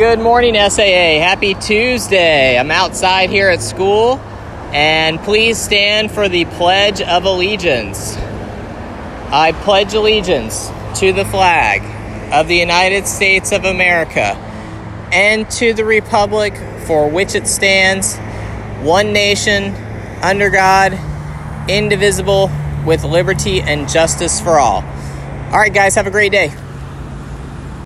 Good morning, SAA. Happy Tuesday. I'm outside here at school, and please stand for the Pledge of Allegiance. I pledge allegiance to the flag of the United States of America and to the Republic for which it stands, one nation, under God, indivisible, with liberty and justice for all. All right, guys, have a great day.